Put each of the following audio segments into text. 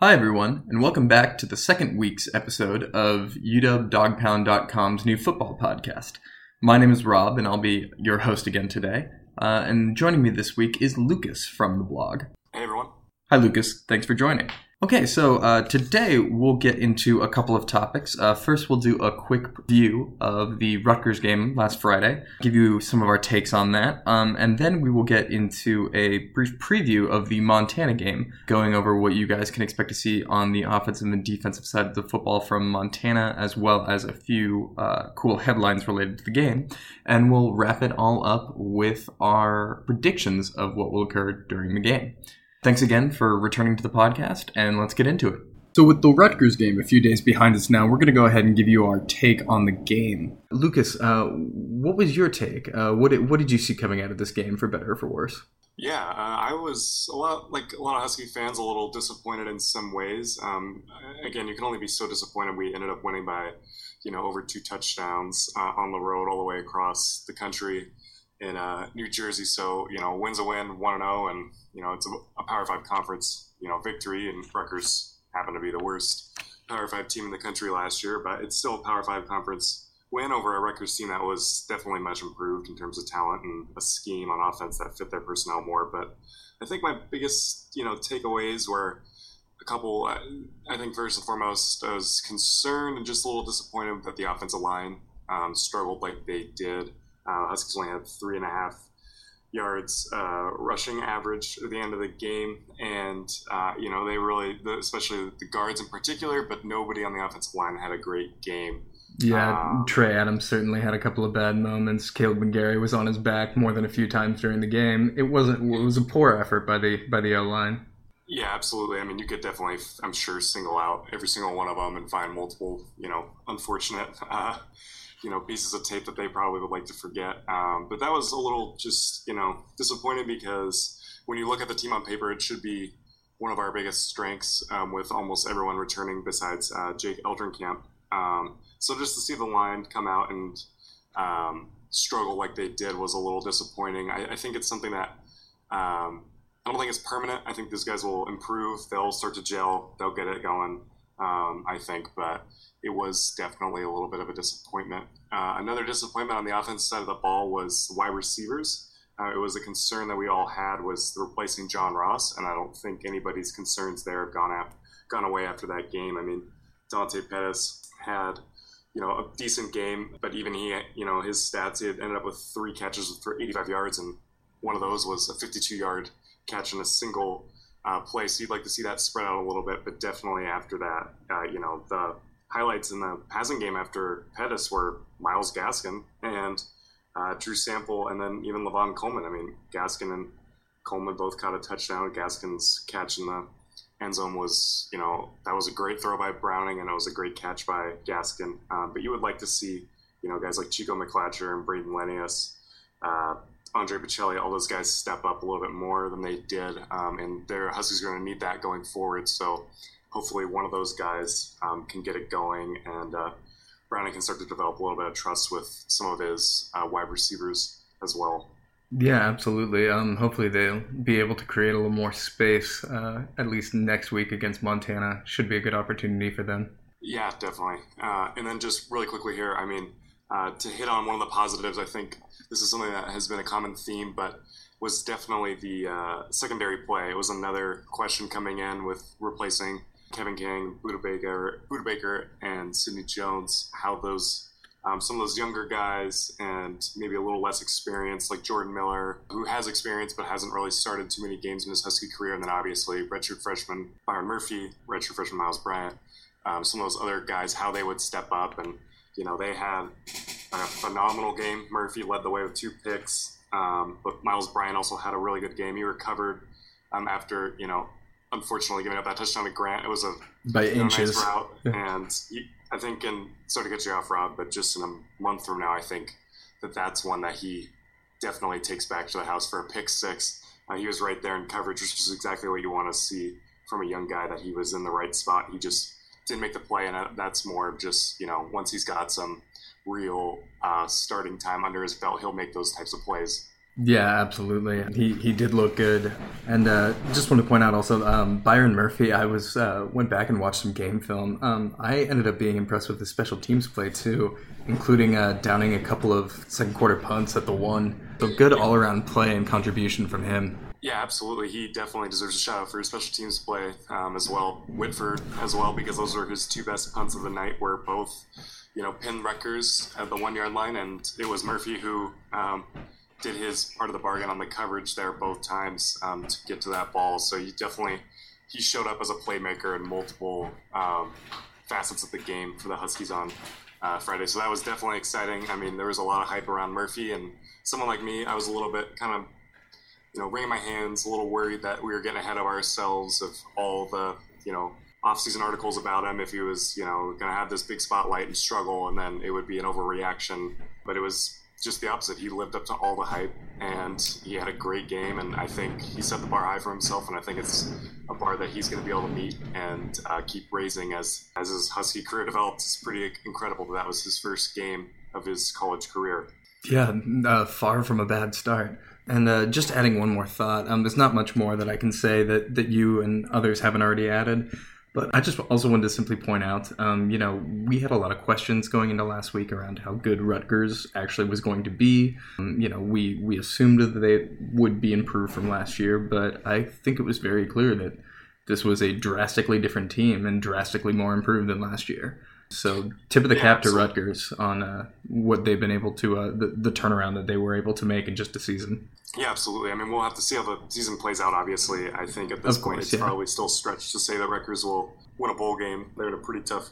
Hi, everyone, and welcome back to the second week's episode of UWDawgpound.com's new football podcast. My name is Rob, and I'll be your host again today. Uh, and joining me this week is Lucas from the blog. Hey, everyone. Hi, Lucas. Thanks for joining. Okay, so uh, today we'll get into a couple of topics. Uh, first, we'll do a quick view of the Rutgers game last Friday, give you some of our takes on that, um, and then we will get into a brief preview of the Montana game, going over what you guys can expect to see on the offensive and the defensive side of the football from Montana, as well as a few uh, cool headlines related to the game. And we'll wrap it all up with our predictions of what will occur during the game. Thanks again for returning to the podcast, and let's get into it. So, with the Rutgers game a few days behind us now, we're going to go ahead and give you our take on the game. Lucas, uh, what was your take? Uh, what, did, what did you see coming out of this game, for better or for worse? Yeah, uh, I was a lot like a lot of Husky fans, a little disappointed in some ways. Um, again, you can only be so disappointed. We ended up winning by, you know, over two touchdowns uh, on the road all the way across the country in uh, New Jersey. So you know, wins a win, one and zero, and you know it's a, a, Power Five conference, you know, victory. And Rutgers happened to be the worst Power Five team in the country last year, but it's still a Power Five conference win over a Rutgers team that was definitely much improved in terms of talent and a scheme on offense that fit their personnel more. But I think my biggest, you know, takeaways were a couple. I think first and foremost, I was concerned and just a little disappointed that the offensive line um, struggled like they did. Uh, Huskies only had three and a half yards uh, rushing average at the end of the game, and uh, you know they really, especially the guards in particular, but nobody on the offensive line had a great game. Yeah, um, Trey Adams certainly had a couple of bad moments. Kaleb McGary was on his back more than a few times during the game. It wasn't. It was a poor effort by the by the O line. Yeah, absolutely. I mean, you could definitely, I'm sure, single out every single one of them and find multiple, you know, unfortunate, uh, you know, pieces of tape that they probably would like to forget. Um, but that was a little just, you know, disappointed because when you look at the team on paper, it should be one of our biggest strengths um, with almost everyone returning besides uh, Jake Eldrenkamp. Um, so just to see the line come out and um, struggle like they did was a little disappointing. I, I think it's something that um, I don't think it's permanent. I think these guys will improve. They'll start to gel. They'll get it going. Um, I think, but it was definitely a little bit of a disappointment. Uh, another disappointment on the offensive side of the ball was wide receivers. Uh, it was a concern that we all had was replacing John Ross, and I don't think anybody's concerns there have gone out, gone away after that game. I mean, Dante Pettis had you know, a decent game, but even he, you know, his stats, he ended up with three catches for 85 yards, and one of those was a 52 yard catch in a single uh, play. So you'd like to see that spread out a little bit, but definitely after that, uh, you know, the highlights in the passing game after Pettis were Myles Gaskin and uh, Drew Sample, and then even Lavon Coleman. I mean, Gaskin and Coleman both caught a touchdown. Gaskin's catch in the end zone was, you know, that was a great throw by Browning and it was a great catch by Gaskin. Um, but you would like to see, you know, guys like Chico McClatcher and Brayden Lenius, uh, Andre Baccellia, all those guys step up a little bit more than they did. Um, and their Huskies are going to need that going forward. So hopefully one of those guys um, can get it going and uh, Browning can start to develop a little bit of trust with some of his uh, wide receivers as well. Yeah, absolutely. Um, hopefully they'll be able to create a little more space, uh, at least next week against Montana. Should be a good opportunity for them. Yeah, definitely. Uh, and then just really quickly here, I mean, uh, to hit on one of the positives, I think this is something that has been a common theme, but was definitely the uh, secondary play. It was another question coming in with replacing Kevin King, Budda Baker, Budda Baker, and Sidney Jones. How those um, some of those younger guys and maybe a little less experience, like Jordan Miller, who has experience but hasn't really started too many games in his Husky career. And then obviously redshirt freshman Byron Murphy, redshirt freshman Myles Bryant, um, some of those other guys, how they would step up. And, you know, they had a phenomenal game. Murphy led the way with two picks, um, but Myles Bryant also had a really good game. He recovered um, after, you know, unfortunately giving up that touchdown to Grant. It was a by inches nice route, and he, I think, and sort of get you off, Rob, but just in a month from now, I think that that's one that he definitely takes back to the house for a pick six. Uh, he was right there in coverage, which is exactly what you want to see from a young guy. That he was in the right spot. He just didn't make the play, and that's more of just you know once he's got some real uh, starting time under his belt, he'll make those types of plays. Yeah, absolutely. He he did look good, and uh, just want to point out also um, Byron Murphy. I was uh, went back and watched some game film. Um, I ended up being impressed with the special teams play too, including uh, downing a couple of second quarter punts at the one. So good all around play and contribution from him. Yeah, absolutely. He definitely deserves a shout out for his special teams play um, as well. Whitford as well, because those were his two best punts of the night. Were both, you know, pin wreckers at the one yard line, and it was Murphy who. Um, did his part of the bargain on the coverage there both times um, to get to that ball. So he definitely he showed up as a playmaker in multiple um, facets of the game for the Huskies on uh, Friday. So that was definitely exciting. I mean, there was a lot of hype around Murphy, and someone like me, I was a little bit kind of you know wringing my hands, a little worried that we were getting ahead of ourselves of all the you know off-season articles about him if he was you know going to have this big spotlight and struggle and then it would be an overreaction but it was just the opposite. He lived up to all the hype, and he had a great game. And I think he set the bar high for himself, and I think it's a bar that he's going to be able to meet and uh, keep raising as as his Husky career develops. It's pretty incredible that that was his first game of his college career. Yeah, uh, far from a bad start. And uh, just adding one more thought, um, there's not much more that I can say that, that you and others haven't already added. But I just also wanted to simply point out, um, you know, we had a lot of questions going into last week around how good Rutgers actually was going to be. Um, you know, we we assumed that they would be improved from last year, but I think it was very clear that this was a drastically different team and drastically more improved than last year. So tip of the yeah, cap to Rutgers on uh, what they've been able to uh, the, the turnaround that they were able to make in just a season. Yeah, absolutely. I mean, we'll have to see how the season plays out. Obviously, I think at this point it's yeah. probably still stretched to say that Rutgers will win a bowl game. They're in a pretty tough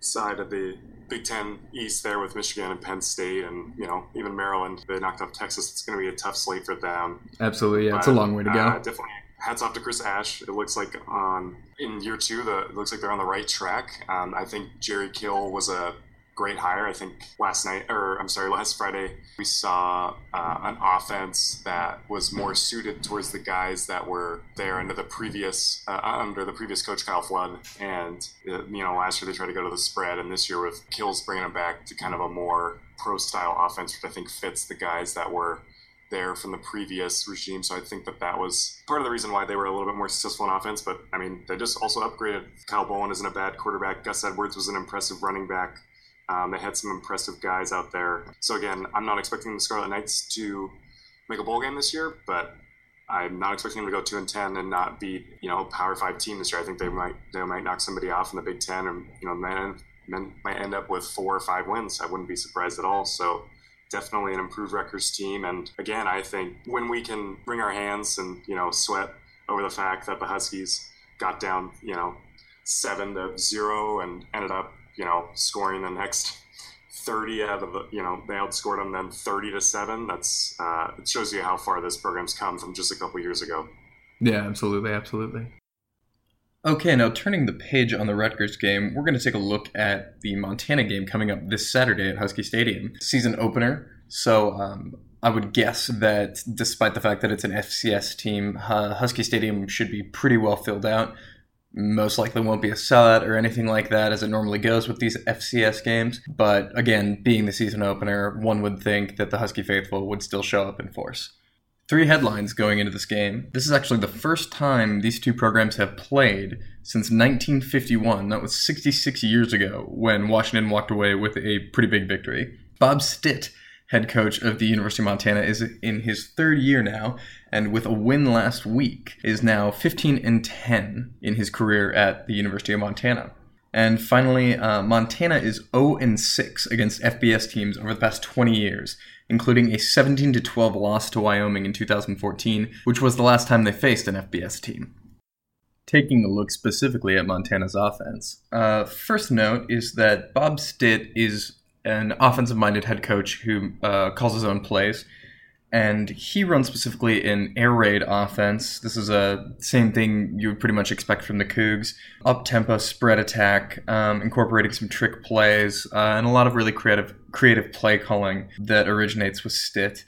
side of the Big Ten East there with Michigan and Penn State, and you know even Maryland. They knocked off Texas. It's going to be a tough slate for them. Absolutely, yeah, but, it's a long way to go. Uh, definitely hats off to Chris Ash. It looks like on in year two, the it looks like they're on the right track. Um, I think Jerry Kill was a great hire. I think last night, or I'm sorry, last Friday, we saw uh, an offense that was more suited towards the guys that were there under the previous uh, under the previous coach Kyle Flood. And uh, you know, last year they tried to go to the spread, and this year with Kills bringing them back to kind of a more pro style offense, which I think fits the guys that were there from the previous regime. So I think that that was part of the reason why they were a little bit more successful in offense. But I mean, they just also upgraded. Kyle Bolin isn't a bad quarterback. Gus Edwards was an impressive running back. Um, they had some impressive guys out there. So again, I'm not expecting the Scarlet Knights to make a bowl game this year, but I'm not expecting them to go two and ten and not beat you know Power Five team this year. I think they might they might knock somebody off in the Big Ten, and you know might, might end up with four or five wins. I wouldn't be surprised at all. So definitely an improved Rutgers team. And again, I think when we can wring our hands and, you know, sweat over the fact that the Huskies got down, you know, seven to zero and ended up, you know, scoring the next 30 out of the, you know, they outscored them then 30 to seven. That's, uh, it shows you how far this program's come from just a couple years ago. Yeah, absolutely. Absolutely. Okay, now turning the page on the Rutgers game, we're going to take a look at the Montana game coming up this Saturday at Husky Stadium. Season opener. So um, I would guess that despite the fact that it's an FCS team, Husky Stadium should be pretty well filled out. Most likely won't be a sellout or anything like that as it normally goes with these FCS games. But again, being the season opener, one would think that the Husky faithful would still show up in force. Three headlines going into this game. This is actually the first time these two programs have played since 1951. That was 66 years ago when Washington walked away with a pretty big victory. Bob Stitt, head coach of the University of Montana, is in his third year now, and with a win last week, is now 15 and 10 in his career at the University of Montana. And finally, uh, Montana is 0 and 6 against FBS teams over the past 20 years including a 17 to 12 loss to Wyoming in 2014, which was the last time they faced an FBS team. Taking a look specifically at Montana's offense, uh, first note is that Bob Stitt is an offensive minded head coach who uh, calls his own plays and he runs specifically an air raid offense. This is a same thing you would pretty much expect from the Cougs. Up tempo spread attack, um, incorporating some trick plays, uh, and a lot of really creative creative play calling that originates with Stitt.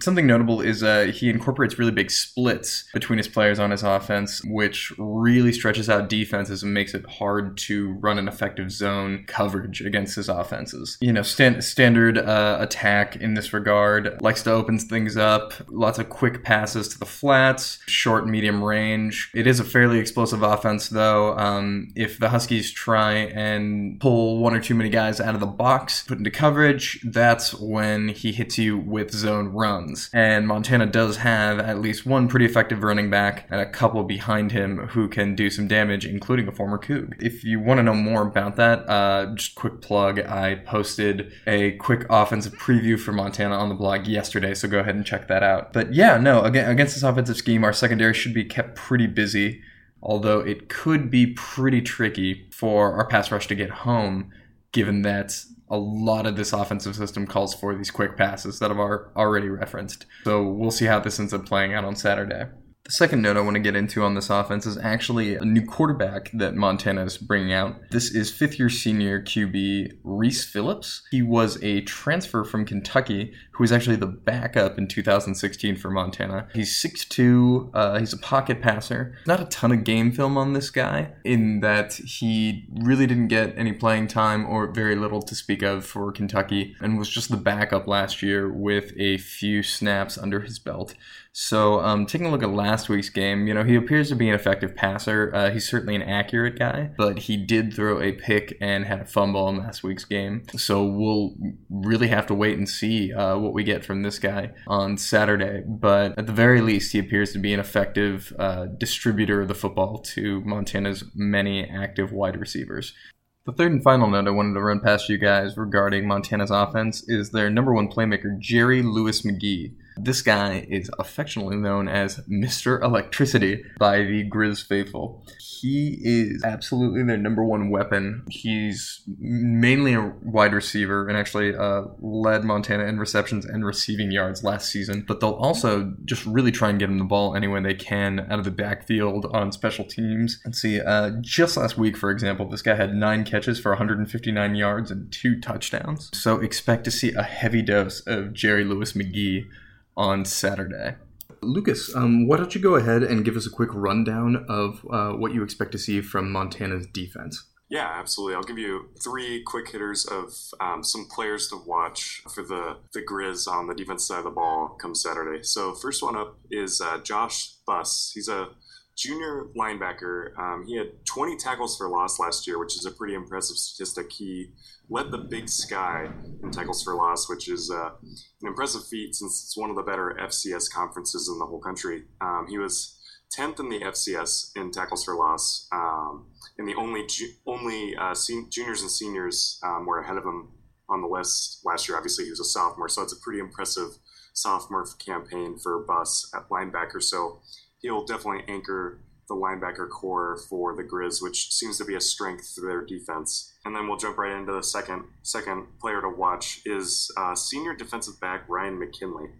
Something notable is uh, he incorporates really big splits between his players on his offense, which really stretches out defenses and makes it hard to run an effective zone coverage against his offenses. You know, stand, standard uh, attack in this regard likes to open things up, lots of quick passes to the flats, short, medium range. It is a fairly explosive offense, though. Um, if the Huskies try and pull one or too many guys out of the box, put into coverage, that's when he hits you with zone run And Montana does have at least one pretty effective running back and a couple behind him who can do some damage, including a former Coug. If you want to know more about that, uh, just quick plug I posted a quick offensive preview for Montana on the blog yesterday, so go ahead and check that out. But yeah, no, again, against this offensive scheme, our secondary should be kept pretty busy although it could be pretty tricky for our pass rush to get home, given that a lot of this offensive system calls for these quick passes that I've already referenced. So we'll see how this ends up playing out on Saturday. The second note I want to get into on this offense is actually a new quarterback that Montana is bringing out. This is fifth year senior QB Reese Phillips. He was a transfer from Kentucky who was actually the backup in 2016 for Montana. He's 6'2, uh, he's a pocket passer. Not a ton of game film on this guy, in that he really didn't get any playing time or very little to speak of for Kentucky and was just the backup last year with a few snaps under his belt. So, um, taking a look at last week's game, you know, he appears to be an effective passer. Uh, he's certainly an accurate guy, but he did throw a pick and had a fumble in last week's game. So, we'll really have to wait and see uh, what we get from this guy on Saturday. But at the very least, he appears to be an effective uh, distributor of the football to Montana's many active wide receivers. The third and final note I wanted to run past you guys regarding Montana's offense is their number one playmaker, Jerry Louie-McGee. This guy is affectionately known as Mr. Electricity by the Grizz faithful. He is absolutely their number one weapon. He's mainly a wide receiver and actually uh, led Montana in receptions and receiving yards last season. But they'll also just really try and get him the ball any way they can out of the backfield on special teams. Let's see, uh, just last week, for example, this guy had nine catches for 159 yards and two touchdowns. So expect to see a heavy dose of Jerry Louie-McGee on Saturday. Lucas, um, why don't you go ahead and give us a quick rundown of uh, what you expect to see from Montana's defense? Yeah, absolutely. I'll give you three quick hitters of um, some players to watch for the, the Grizz on the defense side of the ball come Saturday. So, first one up is uh, Josh Buss. He's a junior linebacker. Um, he had 20 tackles for loss last year, which is a pretty impressive statistic. He led the Big Sky in tackles for loss, which is uh, an impressive feat since it's one of the better FCS conferences in the whole country. Um, he was 10th in the FCS in tackles for loss, um, and the only ju- only uh, sen- juniors and seniors um, were ahead of him on the list last year. Obviously, he was a sophomore, so it's a pretty impressive sophomore campaign for Buss at linebacker. So he'll definitely anchor the linebacker core for the Grizz, which seems to be a strength to their defense. And then we'll jump right into the second second player to watch is uh, senior defensive back Ryan McKinley.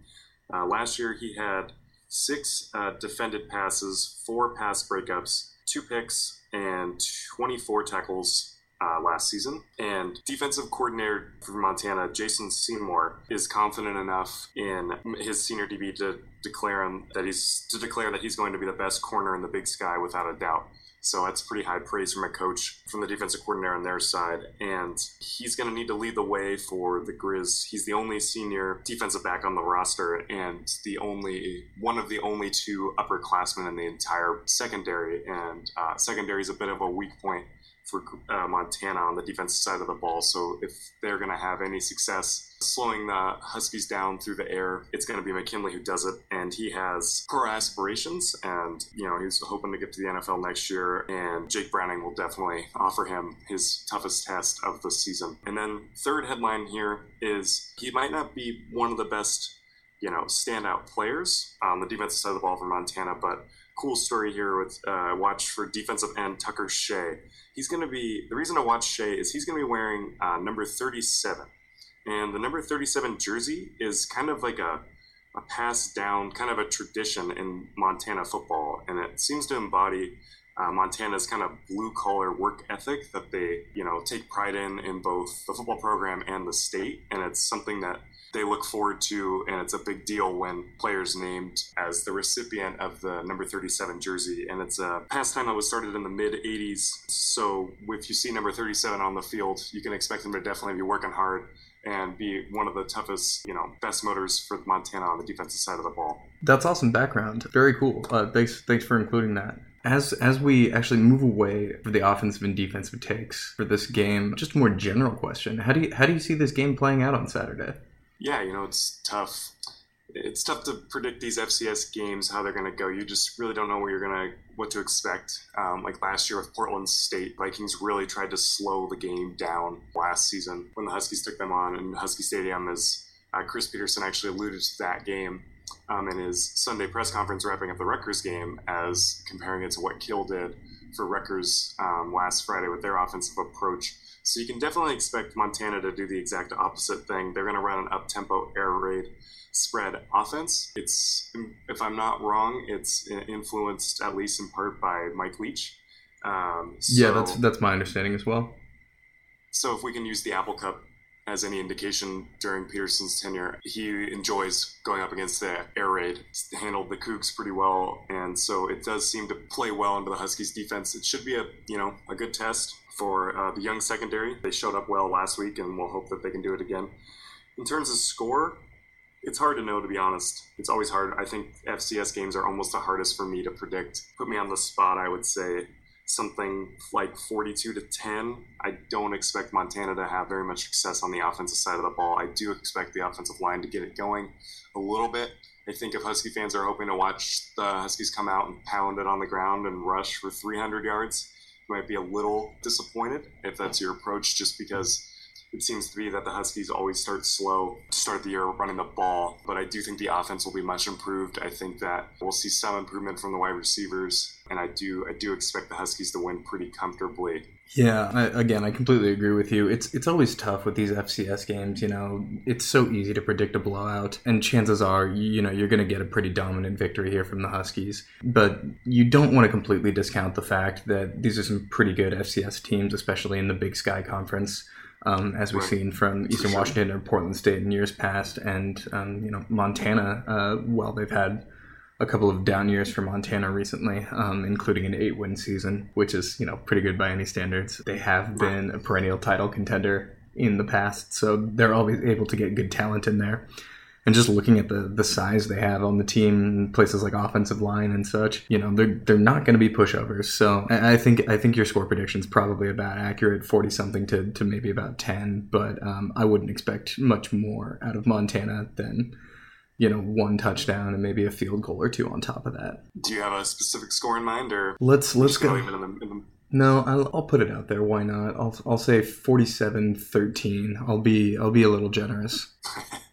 Uh, last year he had six uh, defended passes, four pass breakups, two picks, and 24 tackles uh, last season. And defensive coordinator for Montana, Jason Semore, is confident enough in his senior DB to declare him that he's to declare that he's going to be the best corner in the Big Sky without a doubt. So that's pretty high praise from a coach, from the defensive coordinator on their side. And he's going to need to lead the way for the Grizz. He's the only senior defensive back on the roster and the only one of the only two upperclassmen in the entire secondary. And uh, secondary is a bit of a weak point for uh, Montana on the defensive side of the ball. So if they're going to have any success slowing the Huskies down through the air, it's going to be McKinley who does it. And he has pro aspirations, and you know he's hoping to get to the NFL next year. And Jake Browning will definitely offer him his toughest test of the season. And then third headline here is he might not be one of the best, you know, standout players on the defensive side of the ball for Montana, but cool story here with uh, watch for defensive end Tucker Shea. He's going to be the reason I watch Shea is he's going to be wearing uh, number 37, and the number 37 jersey is kind of like a a passed down kind of a tradition in Montana football, and it seems to embody uh, Montana's kind of blue collar work ethic that they, you know, take pride in in both the football program and the state, and it's something that they look forward to, and it's a big deal when players named as the recipient of the number 37 jersey. And it's a pastime that was started in the mid 80s. So if you see number 37 on the field, you can expect them to definitely be working hard and be one of the toughest, you know, best motors for Montana on the defensive side of the ball. That's awesome background. Very cool. Uh, thanks, thanks for including that. As as we actually move away from the offensive and defensive takes for this game, just a more general question: How do you how do you see this game playing out on Saturday? Yeah, you know, it's tough. It's tough to predict these FCS games how they're going to go. You just really don't know where you're going to what to expect. Um, like last year with Portland State, Vikings really tried to slow the game down last season when the Huskies took them on, and Husky Stadium is. Uh, Chris Petersen actually alluded to that game um, in his Sunday press conference wrapping up the Rutgers game as comparing it to what Kill did for Rutgers um, last Friday with their offensive approach. So you can definitely expect Montana to do the exact opposite thing. They're going to run an up tempo air raid spread offense. It's, if I'm not wrong, it's influenced at least in part by Mike Leach. Um, so, yeah, that's that's my understanding as well. So if we can use the Apple Cup as any indication during Petersen's tenure, he enjoys going up against the air raid. Handled the Cougs pretty well, and so it does seem to play well into the Huskies' defense. It should be a you know a good test for uh, the young secondary. They showed up well last week, and we'll hope that they can do it again. In terms of score, it's hard to know to be honest. It's always hard. I think FCS games are almost the hardest for me to predict. Put me on the spot, I would say something like 42 to 10. I don't expect Montana to have very much success on the offensive side of the ball. I do expect the offensive line to get it going a little bit. I think if Husky fans are hoping to watch the Huskies come out and pound it on the ground and rush for 300 yards, might be a little disappointed if that's your approach, just because it seems to be that the Huskies always start slow to start the year running the ball. But I do think the offense will be much improved. I think that we'll see some improvement from the wide receivers, and I do I do expect the Huskies to win pretty comfortably. Yeah, I, again, I completely agree with you. It's it's always tough with these FCS games. You know, it's so easy to predict a blowout, and chances are, you know, you're going to get a pretty dominant victory here from the Huskies. But you don't want to completely discount the fact that these are some pretty good FCS teams, especially in the Big Sky Conference um, as we've seen from Eastern. Washington or Portland State in years past, and um, you know Montana. Uh, well, they've had a couple of down years for Montana recently, um, including an eight-win season, which is you know pretty good by any standards. They have been a perennial title contender in the past, so they're always able to get good talent in there and just looking at the the size they have on the team, places like offensive line and such, you know, they're they're not going to be pushovers. So I, I, think I think your score prediction is probably about accurate, forty something to to maybe about ten. But um, I wouldn't expect much more out of Montana than you know one touchdown and maybe a field goal or two on top of that. Do you have a specific score in mind, or let's let's go. In the, in the... No, I'll, I'll put it out there. Why not? I'll I'll say 47-13. I'll be I'll be a little generous.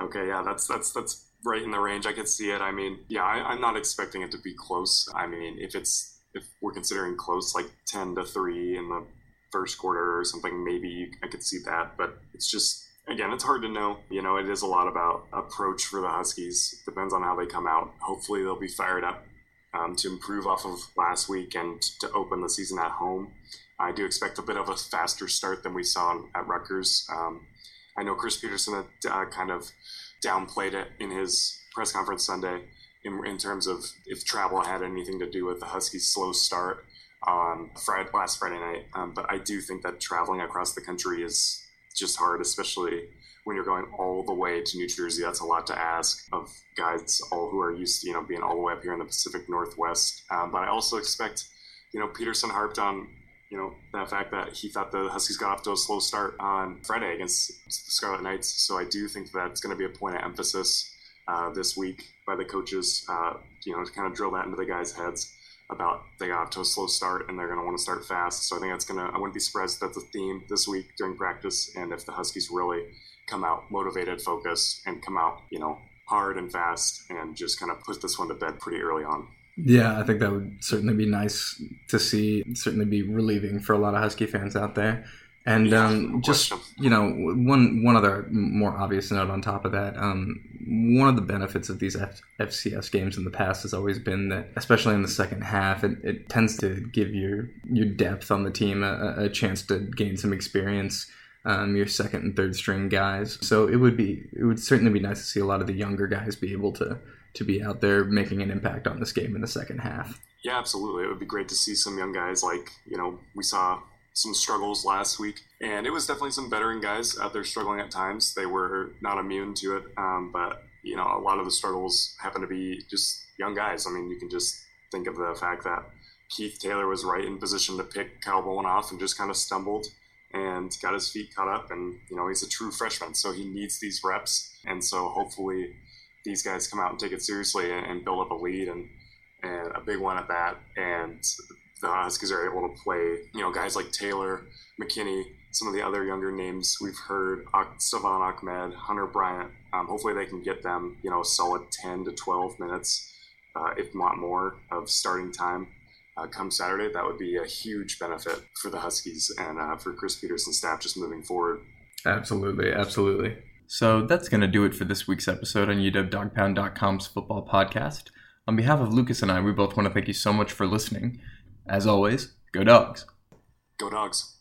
Okay, yeah, that's that's that's right in the range. I could see it. I mean, yeah, I, am not expecting it to be close. I mean, if it's if we're considering close, like ten to three in the first quarter or something, maybe I could see that. But it's just again, it's hard to know. You know, it is a lot about approach for the Huskies. It depends on how they come out. Hopefully, they'll be fired up um, to improve off of last week and to open the season at home. I do expect a bit of a faster start than we saw at Rutgers. Um, I know Chris Petersen had uh, kind of downplayed it in his press conference Sunday in, in, terms of if travel had anything to do with the Huskies' slow start on Friday, last Friday night. Um, but I do think that traveling across the country is just hard, especially when you're going all the way to New Jersey. That's a lot to ask of guys all who are used to you know being all the way up here in the Pacific Northwest. Um, but I also expect you know Petersen harped on you know, the fact that he thought the Huskies got off to a slow start on Friday against the Scarlet Knights. So I do think that's going to be a point of emphasis uh, this week by the coaches, uh, you know, to kind of drill that into the guys' heads about they got off to a slow start and they're going to want to start fast. So I think that's going to, I wouldn't be surprised that's a theme this week during practice. And if the Huskies really come out motivated, focused, and come out, you know, hard and fast and just kind of put this one to bed pretty early on. Yeah, I think that would certainly be nice to see. Certainly be relieving for a lot of Husky fans out there. And Yeah, um, no just you know, one one other more obvious note on top of that, um, one of the benefits of these F- FCS games in the past has always been that, especially in the second half, it, it tends to give your your depth on the team a, a chance to gain some experience. Um, your second and third string guys, so it would be it would certainly be nice to see a lot of the younger guys be able to to be out there making an impact on this game in the second half. Yeah, absolutely. It would be great to see some young guys like, you know, we saw some struggles last week, and it was definitely some veteran guys out there struggling at times. They were not immune to it, um, but, you know, a lot of the struggles happen to be just young guys. I mean, you can just think of the fact that Keith Taylor was right in position to pick Kyle Bolin off and just kind of stumbled and got his feet caught up. And, you know, he's a true freshman, so he needs these reps. And so hopefully these guys come out and take it seriously and, and build up a lead and, and a big one at that. And the are able to play, you know, guys like Taylor, McKinney, some of the other younger names we've heard, Salvon Ahmed, Hunter Bryant. Um, hopefully they can get them, you know, a solid 10 to 12 minutes, uh, if not more, of starting time. Uh, come Saturday, that would be a huge benefit for the Huskies and uh, for Chris Petersen's staff just moving forward. Absolutely, absolutely. So that's going to do it for this week's episode on UWDawgpound.com's football podcast. On behalf of Lucas and I, we both want to thank you so much for listening. As always, go dogs. Go dogs.